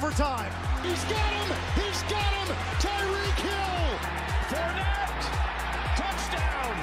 Overtime. He's got him. He's got him. Tyreek Hill. Fournette. Touchdown.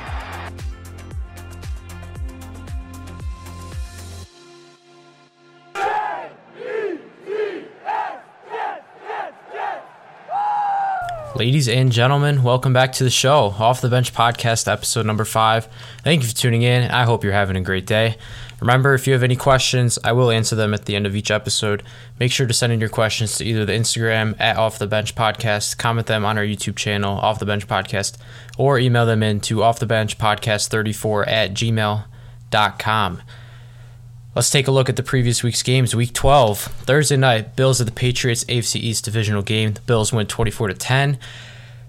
Ladies and gentlemen, welcome back to the show, Off the Bench Podcast, episode number five. Thank you for tuning in. I hope you're having a great day. Remember, if you have any questions, I will answer them at the end of each episode. Make sure to send in your questions to either the Instagram at Off the Bench Podcast, comment them on our YouTube channel, Off the Bench Podcast, or email them in to Off the Bench Podcast 34 at gmail.com. Let's take a look at the previous week's games. Week 12, Thursday night, Bills at the Patriots AFC East divisional game. The Bills went 24 to 10.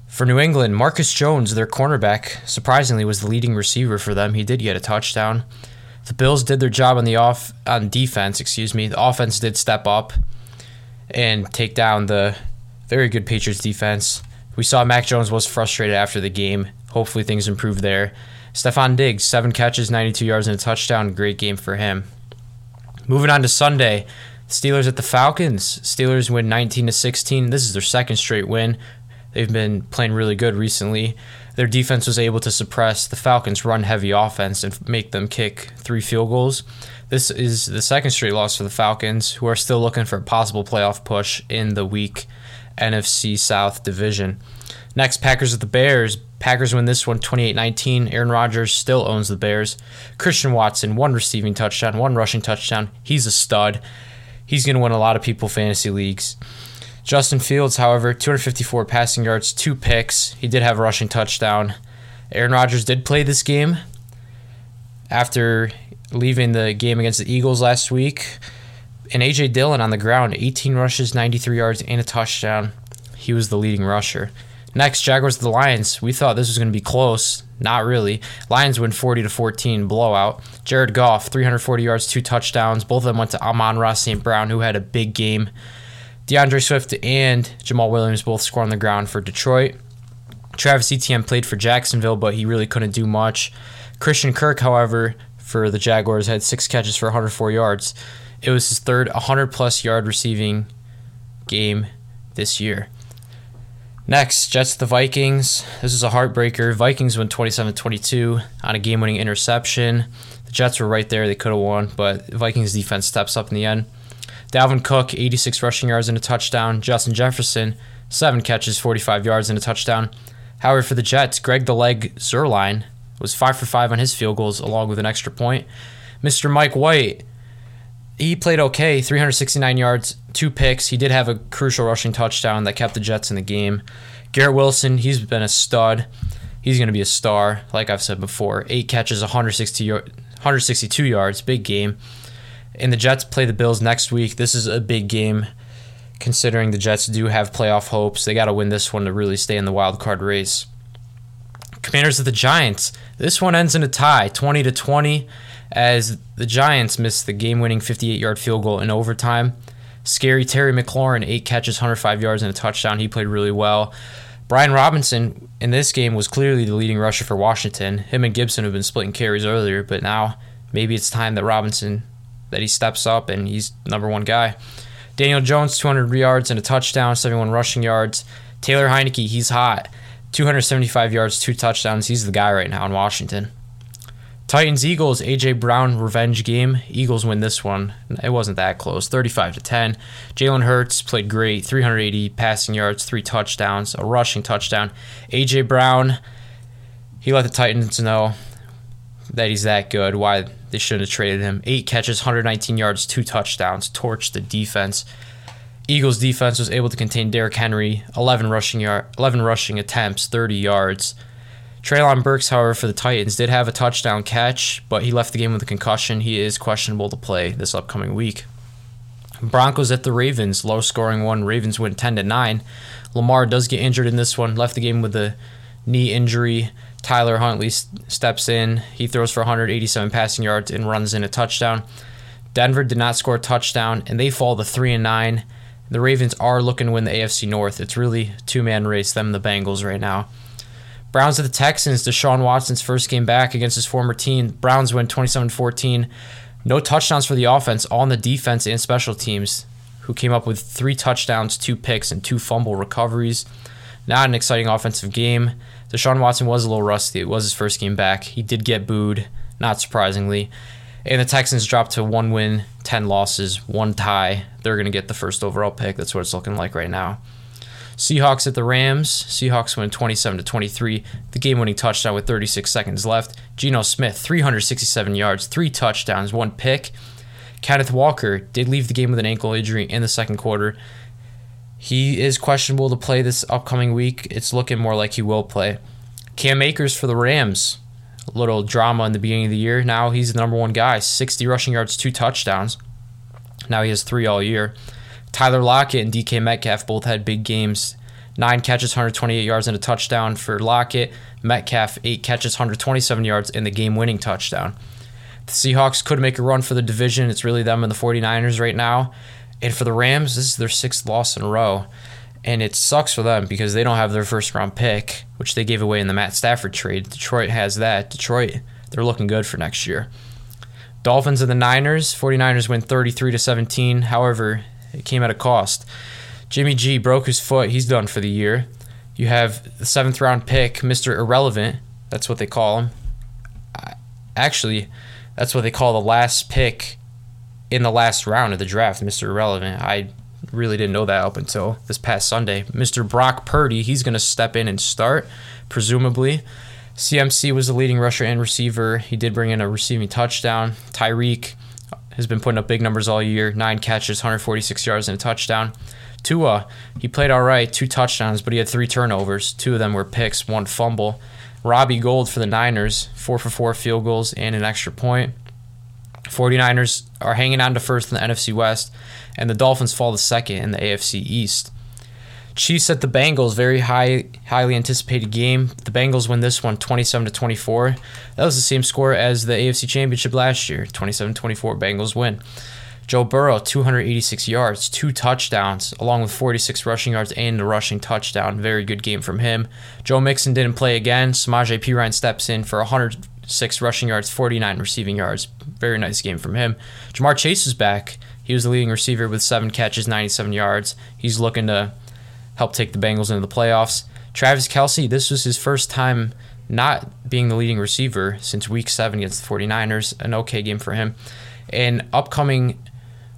For New England, Marcus Jones, their cornerback, surprisingly was the leading receiver for them. He did get a touchdown. The Bills did their job on the off on defense, excuse me. The offense did step up and take down the very good Patriots defense. We saw Mac Jones was frustrated after the game. Hopefully things improve there. Stefon Diggs, seven catches, 92 yards, and a touchdown. Great game for him. Moving on to Sunday, Steelers at the Falcons. Steelers win 19 to 16. This is their second straight win. They've been playing really good recently. Their defense was able to suppress the Falcons' run heavy offense and make them kick three field goals. This is the second straight loss for the Falcons, who are still looking for a possible playoff push in the weak NFC South division. Next, Packers at the Bears. Packers win this one 28 19. Aaron Rodgers still owns the Bears. Christian Watson, one receiving touchdown, one rushing touchdown. He's a stud. He's going to win a lot of people fantasy leagues. Justin Fields, however, 254 passing yards, two picks. He did have a rushing touchdown. Aaron Rodgers did play this game after leaving the game against the Eagles last week. And A.J. Dillon on the ground, 18 rushes, 93 yards, and a touchdown. He was the leading rusher. Next, Jaguars the Lions. We thought this was going to be close. Not really. Lions win 40 to 14 blowout. Jared Goff, 340 yards, two touchdowns. Both of them went to Amon-Ra St. Brown, who had a big game. DeAndre Swift and Jamaal Williams both score on the ground for Detroit. Travis Etienne played for Jacksonville, but he really couldn't do much. Christian Kirk, however, for the Jaguars, had six catches for 104 yards. It was his third 100 plus yard receiving game this year. Next, Jets the Vikings. This is a heartbreaker. Vikings win 27 22 on a game winning interception. The Jets were right there. They could have won, but Vikings defense steps up in the end. Dalvin Cook, 86 rushing yards and a touchdown. Justin Jefferson, 7 catches, 45 yards and a touchdown. However, for the Jets, Greg the Leg Zuerlein was 5 for 5 on his field goals, along with an extra point. Mr. Mike White, he played okay, 369 yards, two picks. He did have a crucial rushing touchdown that kept the Jets in the game. Garrett Wilson, he's been a stud. He's going to be a star, like I've said before. Eight catches, 160, 162 yards, big game. And the Jets play the Bills next week. This is a big game, considering the Jets do have playoff hopes. They got to win this one to really stay in the wild card race. Commanders of the Giants. This one ends in a tie, 20 to 20, as the Giants miss the game-winning 58-yard field goal in overtime. Scary Terry McLaurin, eight catches, 105 yards, and a touchdown. He played really well. Brian Robinson in this game was clearly the leading rusher for Washington. Him and Gibson have been splitting carries earlier, but now maybe it's time that Robinson that he steps up and he's number one guy. Daniel Jones, 200 yards and a touchdown, 71 rushing yards. Taylor Heinicke, he's hot. 275 yards, two touchdowns. He's the guy right now in Washington. Titans Eagles AJ Brown revenge game. Eagles win this one. It wasn't that close. 35 to 10. Jalen Hurts played great. 380 passing yards, three touchdowns, a rushing touchdown. AJ Brown, he let the Titans know that he's that good. Why they shouldn't have traded him. Eight catches, 119 yards, two touchdowns. Torched the defense. Eagles defense was able to contain Derrick Henry, 11 rushing yard, 11 rushing attempts, 30 yards. Treylon Burks, however, for the Titans did have a touchdown catch, but he left the game with a concussion. He is questionable to play this upcoming week. Broncos at the Ravens, low scoring one. Ravens win 10 to 9. Lamar does get injured in this one, left the game with a knee injury. Tyler Huntley steps in. He throws for 187 passing yards and runs in a touchdown. Denver did not score a touchdown, and they fall to 3 and 9. The Ravens are looking to win the AFC North. It's really two man race, them the Bengals right now. Browns at the Texans, Deshaun Watson's first game back against his former team. Browns win 27 14. No touchdowns for the offense, all on the defense and special teams, who came up with three touchdowns, two picks, and two fumble recoveries. Not an exciting offensive game. Deshaun Watson was a little rusty. It was his first game back. He did get booed, not surprisingly. And the Texans dropped to one win, 10 losses, one tie. They're going to get the first overall pick. That's what it's looking like right now. Seahawks at the Rams. Seahawks win 27 to 23. The game-winning touchdown with 36 seconds left. Geno Smith 367 yards, three touchdowns, one pick. Kenneth Walker did leave the game with an ankle injury in the second quarter. He is questionable to play this upcoming week. It's looking more like he will play. Cam Akers for the Rams. A little drama in the beginning of the year. Now he's the number one guy. 60 rushing yards, two touchdowns. Now he has three all year. Tyler Lockett and DK Metcalf both had big games. Nine catches, 128 yards, and a touchdown for Lockett. Metcalf, eight catches, 127 yards, and the game winning touchdown. The Seahawks could make a run for the division. It's really them and the 49ers right now. And for the Rams, this is their sixth loss in a row. And it sucks for them because they don't have their first round pick, which they gave away in the Matt Stafford trade. Detroit has that. Detroit, they're looking good for next year. Dolphins and the Niners. 49ers win 33 to 17. However, it came at a cost. Jimmy G broke his foot. He's done for the year. You have the seventh round pick, Mr. Irrelevant. That's what they call him. Actually, that's what they call the last pick in the last round of the draft, Mr. Irrelevant. I really didn't know that up until this past Sunday. Mr. Brock Purdy, he's going to step in and start, presumably. CMC was the leading rusher and receiver. He did bring in a receiving touchdown. Tyreek has been putting up big numbers all year nine catches, 146 yards, and a touchdown. Tua, he played all right, two touchdowns, but he had three turnovers. Two of them were picks, one fumble. Robbie Gould for the Niners, four for four field goals and an extra point. 49ers are hanging on to first in the NFC West, and the Dolphins fall to second in the AFC East. Chiefs at the Bengals, very high, highly anticipated game. The Bengals win this one 27 to 24. That was the same score as the AFC Championship last year, 27-24 Bengals win. Joe Burrow 286 yards, two touchdowns, along with 46 rushing yards and a rushing touchdown. Very good game from him. Joe Mixon didn't play again. Samaje Perine steps in for 106 rushing yards, 49 receiving yards. Very nice game from him. Ja'Marr Chase is back. He was the leading receiver with seven catches, 97 yards. He's looking to help take the Bengals into the playoffs. Travis Kelce, this was his first time not being the leading receiver since week seven against the 49ers. An okay game for him. And upcoming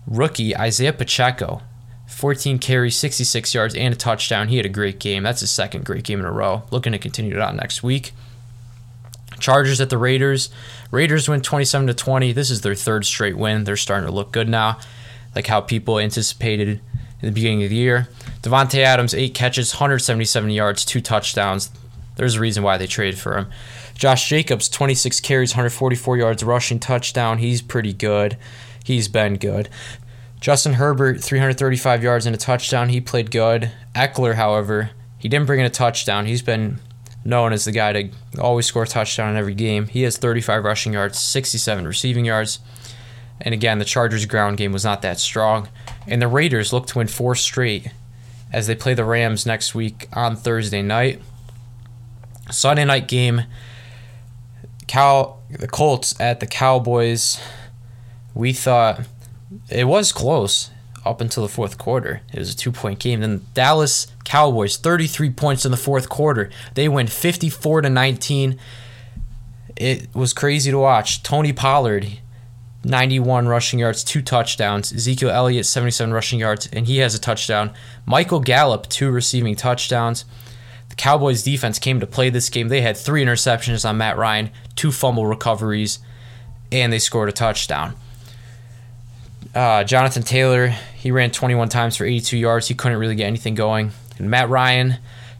rookie, Isaiah Pacheco, 14 carries, 66 yards, and a touchdown. He had a great game. That's his second great game in a row. Looking to continue it on next week. Chargers at the Raiders. Raiders win 27 to 20. This is their third straight win. They're starting to look good now, like how people anticipated in the beginning of the year. Davante Adams, eight catches, 177 yards, two touchdowns. There's a reason why they traded for him. Josh Jacobs, 26 carries, 144 yards, rushing touchdown. He's pretty good. He's been good. Justin Herbert, 335 yards and a touchdown. He played good. Ekeler, however, he didn't bring in a touchdown. He's been known as the guy to always score a touchdown in every game. He has 35 rushing yards, 67 receiving yards. And again, the Chargers' ground game was not that strong. And the Raiders look to win four straight as they play the Rams next week on Thursday night. Sunday night game, Cow the Colts at the Cowboys. We thought it was close up until the fourth quarter. It was a two point game. Then Dallas Cowboys, 33 points in the fourth quarter. They went 54 to 19. It was crazy to watch. Tony Pollard, 91 rushing yards, two touchdowns. Ezekiel Elliott, 77 rushing yards, and he has a touchdown. Michael Gallup, two receiving touchdowns. The Cowboys defense came to play this game. They had three interceptions on Matt Ryan, two fumble recoveries, and they scored a touchdown. Uh, Jonathan Taylor, he ran 21 times for 82 yards. He couldn't really get anything going. And Matt Ryan,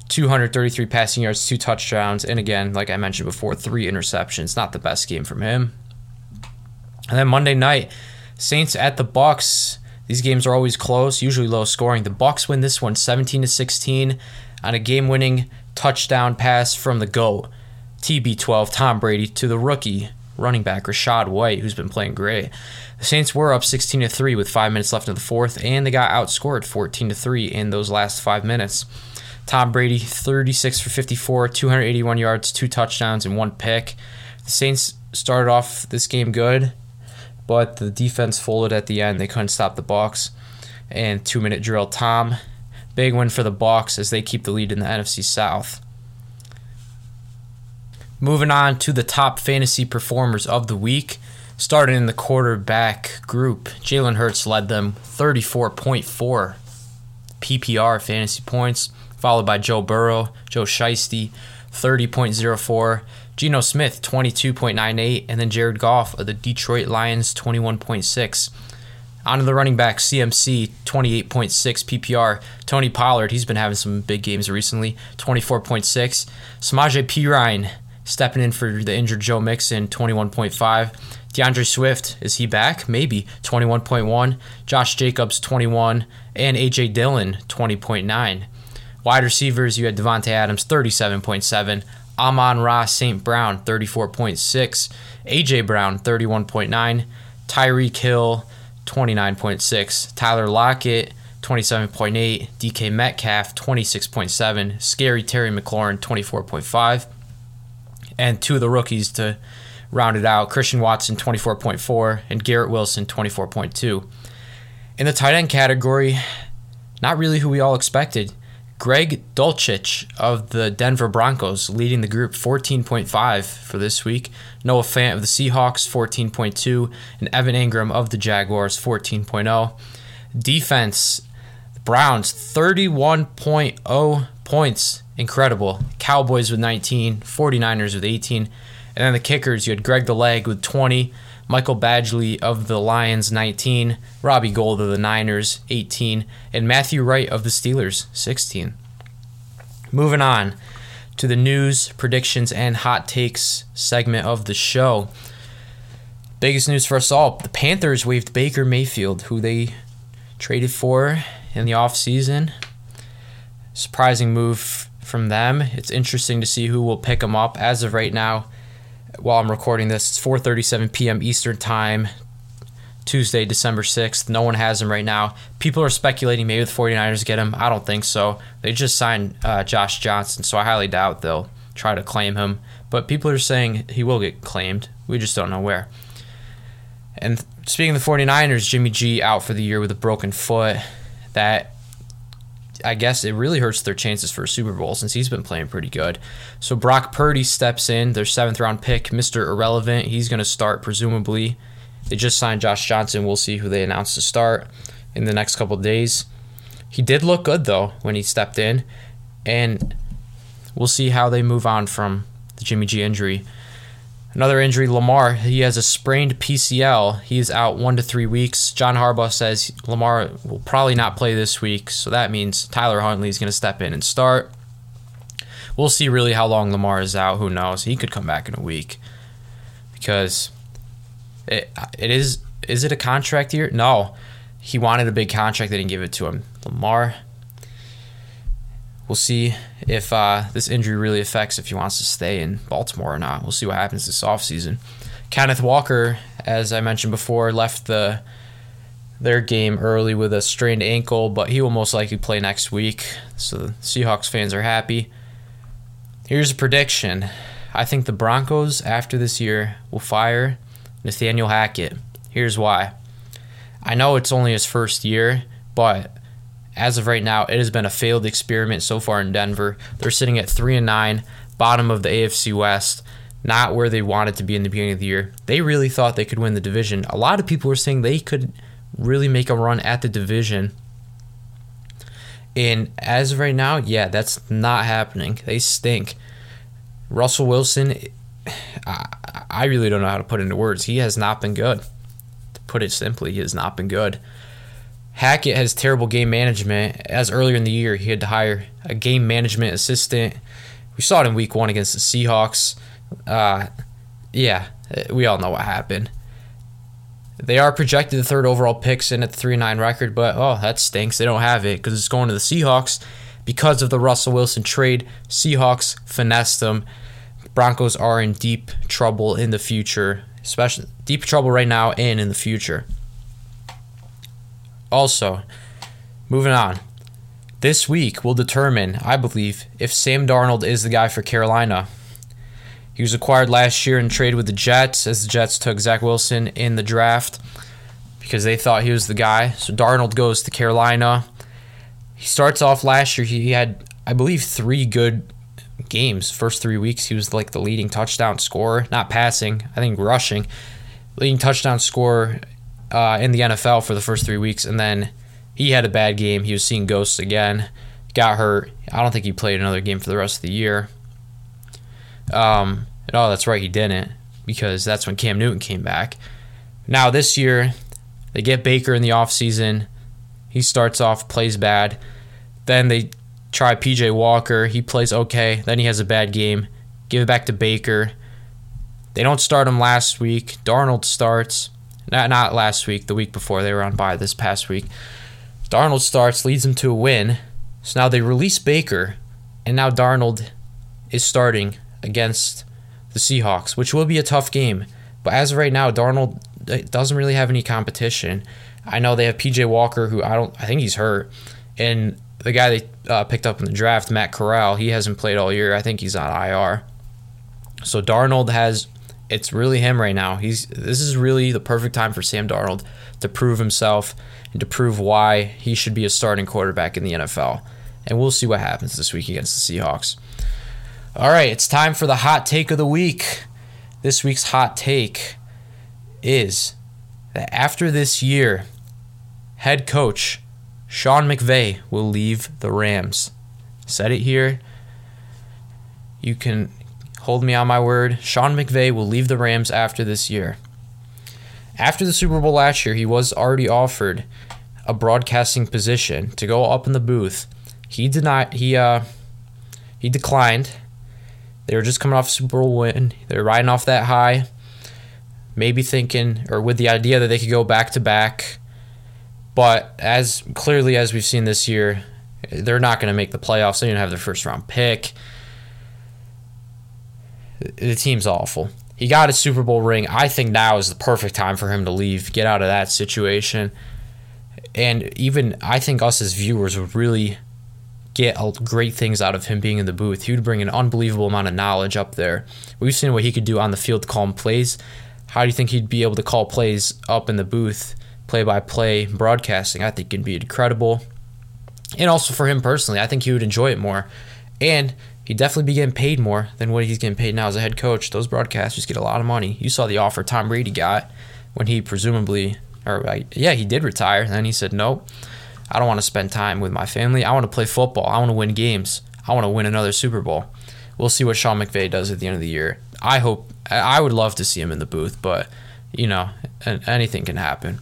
233 passing yards, two touchdowns, and again, like I mentioned before, three interceptions. Not the best game from him. And then Monday night, Saints at the Bucs. These games are always close, usually low scoring. The Bucs win this one 17 to 16 on a game-winning touchdown pass from the GOAT, TB12 Tom Brady to the rookie running back Rachaad White, who's been playing great. The Saints were up 16 to 3 with 5 minutes left in the fourth and they got outscored 14 to 3 in those last 5 minutes. Tom Brady 36 for 54, 281 yards, two touchdowns and one pick. The Saints started off this game good, but the defense folded at the end. They couldn't stop the Bucs. and two minute drill Tom. Big win for the Bucs as they keep the lead in the NFC South. Moving on to the top fantasy performers of the week. Starting in the quarterback group, Jalen Hurts led them 34.4 PPR fantasy points, followed by Joe Burrow, Joe Shiesty, 30.04, Geno Smith, 22.98, and then Jared Goff of the Detroit Lions, 21.6. On to the running back, CMC, 28.6 PPR. Tony Pollard, he's been having some big games recently, 24.6. Samaje Perine stepping in for the injured Joe Mixon, 21.5. DeAndre Swift, is he back? Maybe. 21.1. Josh Jacobs, 21. And A.J. Dillon, 20.9. Wide receivers, you had Davante Adams, 37.7. Amon-Ra St. Brown, 34.6. A.J. Brown, 31.9. Tyreek Hill, 29.6. Tyler Lockett, 27.8. DK Metcalf, 26.7. Scary Terry McLaurin, 24.5. And two of the rookies to round it out Christian Watson 24.4 and Garrett Wilson 24.2. In the tight end category, not really who we all expected. Greg Dulcich of the Denver Broncos leading the group 14.5 for this week. Noah Fant of the Seahawks 14.2 and Evan Engram of the Jaguars 14.0. Defense, Browns 31.0 points. Incredible. Cowboys with 19, 49ers with 18, and then the kickers, you had Greg the Leg with 20, Michael Badgley of the Lions 19, Robbie Gould of the Niners 18, and Matthew Wright of the Steelers 16. Moving on to the news, predictions, and hot takes segment of the show. Biggest news for us all the Panthers waived Baker Mayfield, who they traded for in the offseason. Surprising move from them. It's interesting to see who will pick him up. As of right now, while I'm recording this. It's 4:37 p.m. Eastern Time, Tuesday, December 6th. No one has him right now. People are speculating maybe the 49ers get him. I don't think so. They just signed uh, Josh Johnson, so I highly doubt they'll try to claim him. But people are saying he will get claimed. We just don't know where. And speaking of the 49ers, Jimmy G out for the year with a broken foot. That I guess it really hurts their chances for a Super Bowl since he's been playing pretty good. So Brock Purdy steps in, their seventh round pick, Mr. Irrelevant. He's going to start presumably. They just signed Josh Johnson. We'll see who they announce to start in the next couple days. He did look good though when he stepped in, and we'll see how they move on from the Jimmy G injury. Another injury, Lamar. He has a sprained PCL. He's out one to three weeks. John Harbaugh says Lamar will probably not play this week, so that means Tyler Huntley is going to step in and start. We'll see really how long Lamar is out. Who knows? He could come back in a week because it, it is. Is it a contract year? No. He wanted a big contract. They didn't give it to him. Lamar We'll see if uh, this injury really affects if he wants to stay in Baltimore or not. We'll see what happens this offseason. Kenneth Walker, as I mentioned before, left the their game early with a strained ankle, but he will most likely play next week. So the Seahawks fans are happy. Here's a prediction. I think the Broncos after this year will fire Nathaniel Hackett. Here's why. I know it's only his first year, but as of right now, it has been a failed experiment so far in Denver. They're sitting at 3 and 9, bottom of the AFC West, not where they wanted to be in the beginning of the year. They really thought they could win the division. A lot of people were saying they could really make a run at the division. And as of right now, yeah, that's not happening. They stink. Russell Wilson, I really don't know how to put into words. He has not been good. To put it simply, he has not been good. Hackett has terrible game management. As earlier in the year, he had to hire a game management assistant. We saw it in week one against the Seahawks. Uh, yeah, we all know what happened. They are projected the third overall picks in at the 3 9 record, but oh, that stinks. They don't have it because it's going to the Seahawks because of the Russell Wilson trade. Seahawks finessed them. Broncos are in deep trouble in the future, especially deep trouble right now and in the future. Also, moving on. This week will determine, I believe, if Sam Darnold is the guy for Carolina. He was acquired last year and traded with the Jets as the Jets took Zach Wilson in the draft. because they thought he was the guy. So Darnold goes to Carolina. He starts off last year. He had, I believe, three good games. First three weeks, he was like the leading touchdown scorer, not passing, I think rushing, leading touchdown scorer uh, in the NFL for the first three weeks. And then he had a bad game. He was seeing ghosts again, got hurt. I don't think he played another game for the rest of the year. Um, oh, that's right, he didn't because that's when Cam Newton came back. Now this year, they get Baker in the offseason. He starts off, plays bad. Then they try PJ Walker. He plays okay. Then he has a bad game. Give it back to Baker. They don't start him last week. Darnold starts. Not not last week, the week before. They were on bye this past week. Darnold starts, leads them to a win. So now they release Baker, and now Darnold is starting against the Seahawks, which will be a tough game. But as of right now, Darnold uh, doesn't really have any competition. I know they have PJ Walker, who I don't, I think he's hurt, and the guy they uh, picked up in the draft, Matt Corral, he hasn't played all year. I think he's on IR. So Darnold has, it's really him right now. He's this is really the perfect time for Sam Darnold to prove himself and to prove why he should be a starting quarterback in the NFL. And we'll see what happens this week against the Seahawks. All right, it's time for the hot take of the week. This week's hot take is that after this year, head coach Sean McVay will leave the Rams. Said it here. You can hold me on my word. Sean McVay will leave the Rams after this year. After the Super Bowl last year, he was already offered a broadcasting position to go up in the booth. He not. He uh, he declined. They were just coming off a Super Bowl win. They were riding off that high. Maybe thinking or with the idea that they could go back to back but as clearly as we've seen this year, they're not going to make the playoffs. They didn't have their first round pick. The team's awful. He got a Super Bowl ring. I think now is the perfect time for him to leave, get out of that situation. And even I think us as viewers would really get great things out of him being in the booth. He would bring an unbelievable amount of knowledge up there. We've seen what he could do on the field, calling plays. How do you think he'd be able to call plays up in the booth play by play broadcasting, I think can be incredible. And also for him personally, I think he would enjoy it more. And he'd definitely be getting paid more than what he's getting paid now as a head coach. Those broadcasters get a lot of money. You saw the offer Tom Brady got when he presumably, or uh, yeah, he did retire. And then he said, nope, I don't want to spend time with my family. I want to play football. I want to win games. I want to win another Super Bowl. We'll see what Sean McVay does at the end of the year. I hope, I would love to see him in the booth, but, you know, anything can happen.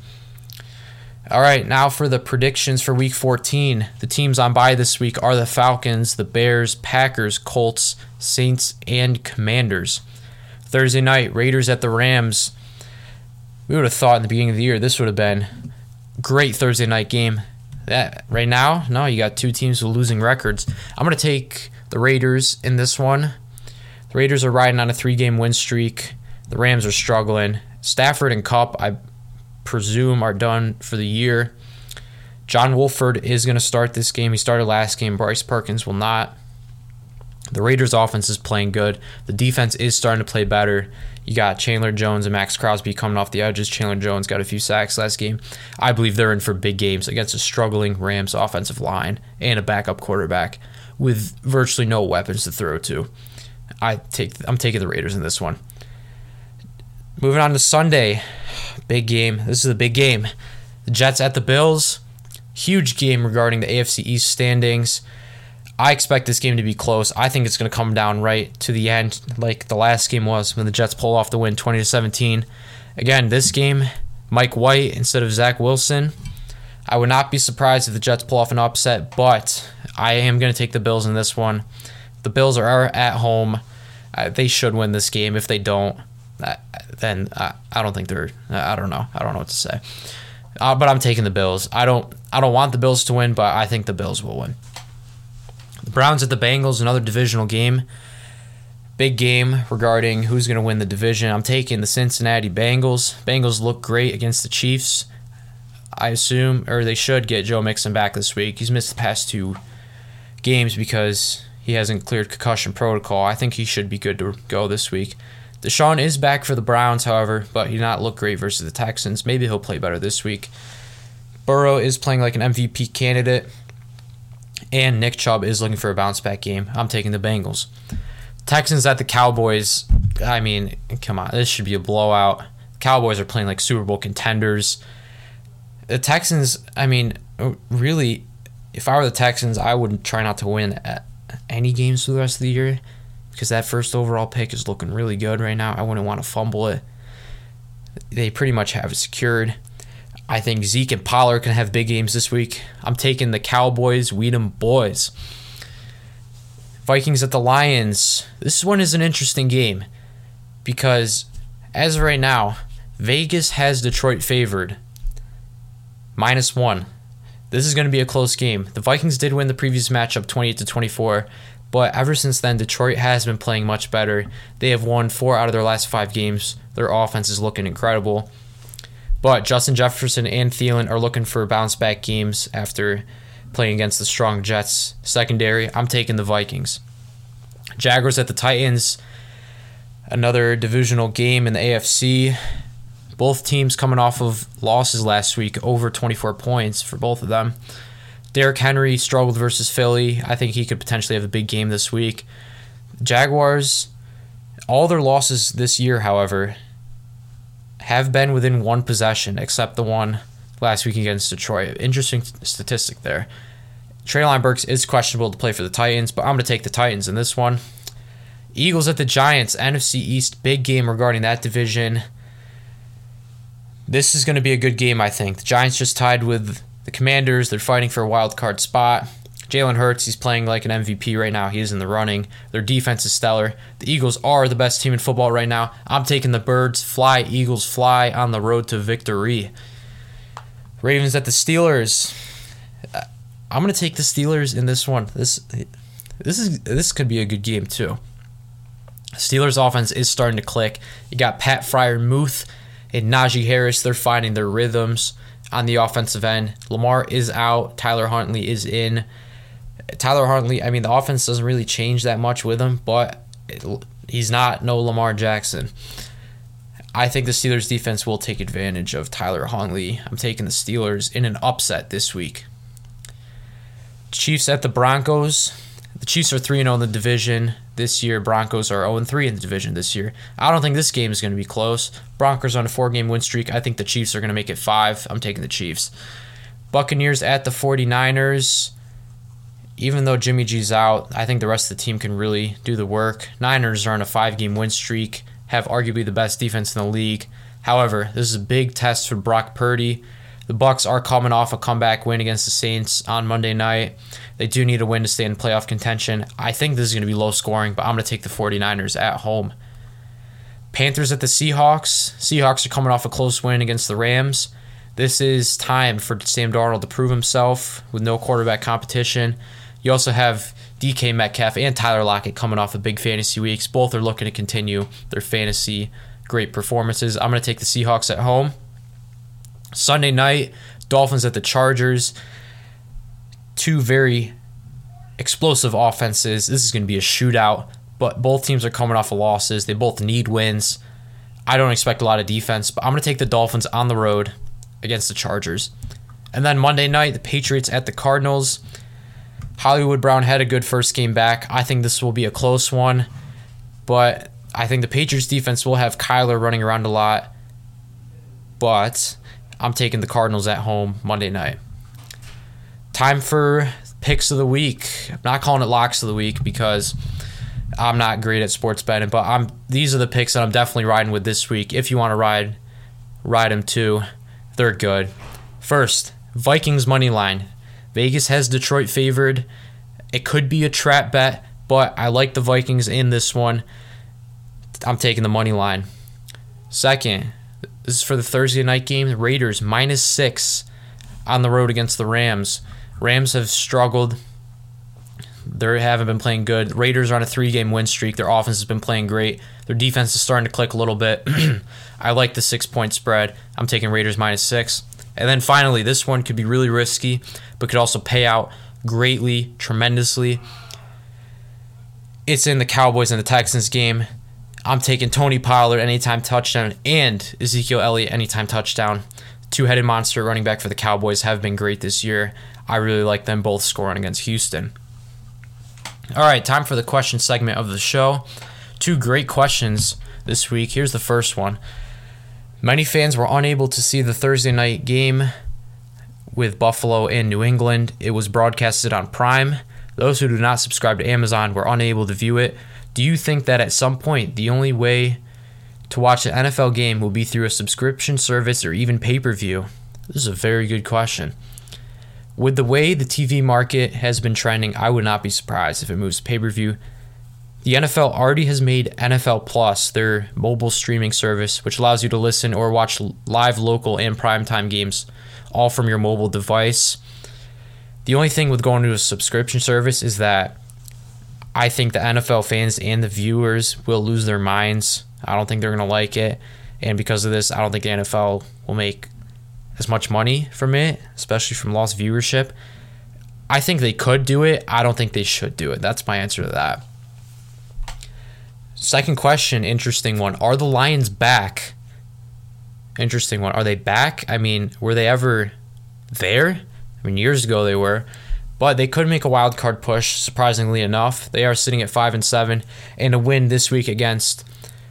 All right, now for the predictions for week 14. The teams on bye this week are the Falcons, the Bears, Packers, Colts, Saints, and Commanders. Thursday night, Raiders at the Rams. We would have thought in the beginning of the year this would have been great Thursday night game. That right now, no, you got two teams with losing records. I'm going to take the Raiders in this one. The Raiders are riding on a three-game win streak. The Rams are struggling. Stafford and Kupp, I presume are done for the year. John Wolford is going to start this game. He started last game. Bryce Perkins will not. The Raiders' offense is playing good. The defense is starting to play better. You got Chandler Jones and Maxx Crosby coming off the edges. Chandler Jones got a few sacks last game. I believe they're in for big games against a struggling Rams offensive line and a backup quarterback with virtually no weapons to throw to. I take I'm taking the Raiders in this one. Moving on to Sunday, big game. This is a big game. The Jets at the Bills. Huge game regarding the AFC East standings. I expect this game to be close. I think it's going to come down right to the end, like the last game was when the Jets pull off the win 20 to 17. Again, this game, Mike White instead of Zach Wilson. I would not be surprised if the Jets pull off an upset, but I am going to take the Bills in this one. The Bills are at home. Uh, they should win this game. If they don't, then I, I don't think they're. I don't know. I don't know what to say. Uh, but I'm taking the Bills. I don't. I don't want the Bills to win, but I think the Bills will win. The Browns at the Bengals, another divisional game. Big game regarding who's going to win the division. I'm taking the Cincinnati Bengals. Bengals look great against the Chiefs. I assume, or they should get Joe Mixon back this week. He's missed the past two games because he hasn't cleared concussion protocol. I think he should be good to go this week. Deshaun is back for the Browns, however, but he did not look great versus the Texans. Maybe he'll play better this week. Burrow is playing like an MVP candidate, and Nick Chubb is looking for a bounce back game. I'm taking the Bengals. Texans at the Cowboys. I mean, come on, this should be a blowout. Cowboys are playing like Super Bowl contenders. The Texans, I mean, really, if I were the Texans, I would try not to win any games for the rest of the year because that first overall pick is looking really good right now. I wouldn't want to fumble it. They pretty much have it secured. I think Zeke and Pollard can have big games this week. I'm taking the Cowboys, We Dem Boyz. Vikings at the Lions. This one is an interesting game because as of right now, Vegas has Detroit favored minus one. This is going to be a close game. The Vikings did win the previous matchup 28 to 24, but ever since then, Detroit has been playing much better. They have won four out of their last five games. Their offense is looking incredible. But Justin Jefferson and Thielen are looking for bounce back games after playing against the strong Jets secondary. I'm taking the Vikings. Jaguars at the Titans. Another divisional game in the AFC. Both teams coming off of losses last week, over 24 points for both of them. Derrick Henry struggled versus Philly. I think he could potentially have a big game this week. Jaguars, all their losses this year, however, have been within one possession, except the one last week against Detroit. Interesting statistic there. Treylon Burks is questionable to play for the Titans, but I'm going to take the Titans in this one. Eagles at the Giants, NFC East, big game regarding that division. This is going to be a good game, I think. The Giants just tied with the Commanders. They're fighting for a wild card spot. Jalen Hurts, he's playing like an MVP right now. He is in the running. Their defense is stellar. The Eagles are the best team in football right now. I'm taking the Birds. Fly, Eagles, fly on the road to victory. Ravens at the Steelers. Uh, I'm gonna take the Steelers in this one. This this is this could be a good game too. Steelers offense is starting to click. You got Pat Freiermuth and Najee Harris. They're finding their rhythms on the offensive end. Lamar is out. Tyler Huntley is in. Tyler Huntley, I mean, the offense doesn't really change that much with him, but it, he's not no Lamar Jackson. I think the Steelers defense will take advantage of Tyler Huntley. I'm taking the Steelers in an upset this week. Chiefs at the Broncos. The Chiefs are 3 0 in the division this year. Broncos are 0 3 in the division this year. I don't think this game is going to be close. Broncos on a four game win streak. I think the Chiefs are going to make it five. I'm taking the Chiefs. Buccaneers at the 49ers even though Jimmy G's out, I think the rest of the team can really do the work. Niners are on a five game win streak, have arguably the best defense in the league. However, this is a big test for Brock Purdy. The Bucs are coming off a comeback win against the Saints on Monday night. They do need a win to stay in playoff contention. I think this is going to be low scoring, but I'm going to take the 49ers at home. Panthers at the Seahawks. Seahawks are coming off a close win against the Rams. This is time for Sam Darnold to prove himself with no quarterback competition. You also have DK Metcalf and Tyler Lockett coming off of big fantasy weeks. Both are looking to continue their fantasy great performances. I'm going to take the Seahawks at home. Sunday night, Dolphins at the Chargers. Two very explosive offenses. This is going to be a shootout, but both teams are coming off of losses. They both need wins. I don't expect a lot of defense, but I'm going to take the Dolphins on the road against the Chargers. And then Monday night, the Patriots at the Cardinals. Hollywood Brown had a good first game back. I think this will be a close one, but I think the Patriots defense will have Kyler running around a lot. But I'm taking the Cardinals at home Monday night. Time for picks of the week. I'm not calling it locks of the week because I'm not great at sports betting, but I'm these are the picks that I'm definitely riding with this week. If you want to ride, ride them too. They're good. First, Vikings money line. Vegas has Detroit favored. It could be a trap bet, but I like the Vikings in this one. I'm taking the money line. Second, this is for the Thursday night game. The Raiders minus six on the road against the Rams. Rams have struggled. They haven't been playing good. Raiders are on a three game win streak. Their offense has been playing great. Their defense is starting to click a little bit. I like the six point spread. I'm taking Raiders minus six. And then finally, this one could be really risky, but could also pay out greatly, tremendously. It's in the Cowboys and the Texans game. I'm taking Tony Pollard anytime touchdown and Ezekiel Elliott anytime touchdown. Two headed monster running back for the Cowboys have been great this year. I really like them both scoring against Houston. All right, time for the question segment of the show. Two great questions this week. Here's the first one. Many fans were unable to see the Thursday night game with Buffalo and New England. It was broadcasted on Prime. Those who do not subscribe to Amazon were unable to view it. Do you think that at some point the only way to watch an NFL game will be through a subscription service or even pay per view? This is a very good question. With the way the TV market has been trending, I would not be surprised if it moves to pay per view. The NFL already has made NFL Plus their mobile streaming service, which allows you to listen or watch live local and primetime games all from your mobile device. The only thing with going to a subscription service is that I think the NFL fans and the viewers will lose their minds. I don't think they're going to like it. And because of this, I don't think the NFL will make as much money from it, especially from lost viewership. I think they could do it. I don't think they should do it. That's my answer to that. Second question, interesting one. Are the Lions back? Interesting one. Are they back? I mean, were they ever there? I mean, years ago they were, but they could make a wild card push. Surprisingly enough, they are sitting at five and seven, and a win this week against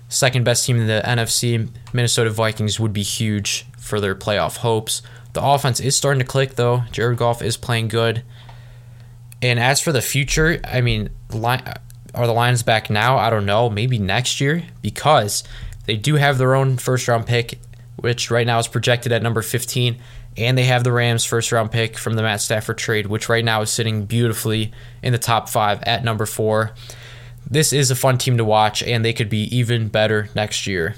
second best team in the NFC, Minnesota Vikings, would be huge for their playoff hopes. The offense is starting to click though. Jared Goff is playing good. And as for the future, I mean, are the Lions back now? I don't know. Maybe next year because they do have their own first round pick, which right now is projected at number 15. And they have the Rams first round pick from the Matt Stafford trade, which right now is sitting beautifully in the top five at number four. This is a fun team to watch, and they could be even better next year.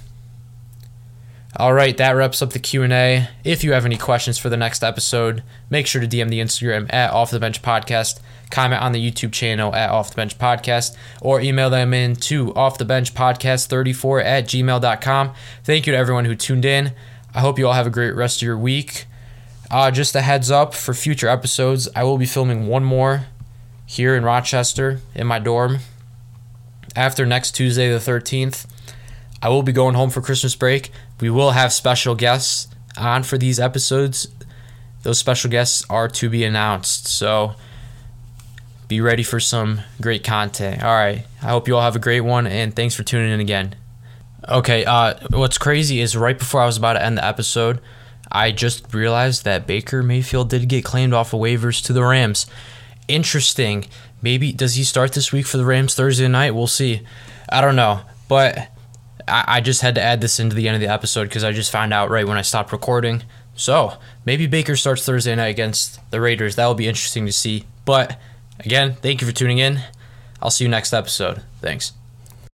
All right, that wraps up the Q&A. If you have any questions for the next episode, make sure to DM the Instagram at Off the Bench Podcast, comment on the YouTube channel at Off the Bench Podcast, or email them in to Off the Bench Podcast 34 at gmail.com. Thank you to everyone who tuned in. I hope you all have a great rest of your week. Uh, just a heads up for future episodes, I will be filming one more here in Rochester in my dorm after next Tuesday, the 13th. I will be going home for Christmas break. We will have special guests on for these episodes. Those special guests are to be announced. So be ready for some great content. All right. I hope you all have a great one and thanks for tuning in again. Okay, uh, what's crazy is right before I was about to end the episode, I just realized that Baker Mayfield did get claimed off of waivers to the Rams. Interesting. Maybe does he start this week for the Rams Thursday night? We'll see. I don't know, but I, I just had to add this into the end of the episode because I just found out right when I stopped recording. So maybe Baker starts Thursday night against the Raiders. That will be interesting to see. But again, thank you for tuning in. I'll see you next episode. Thanks.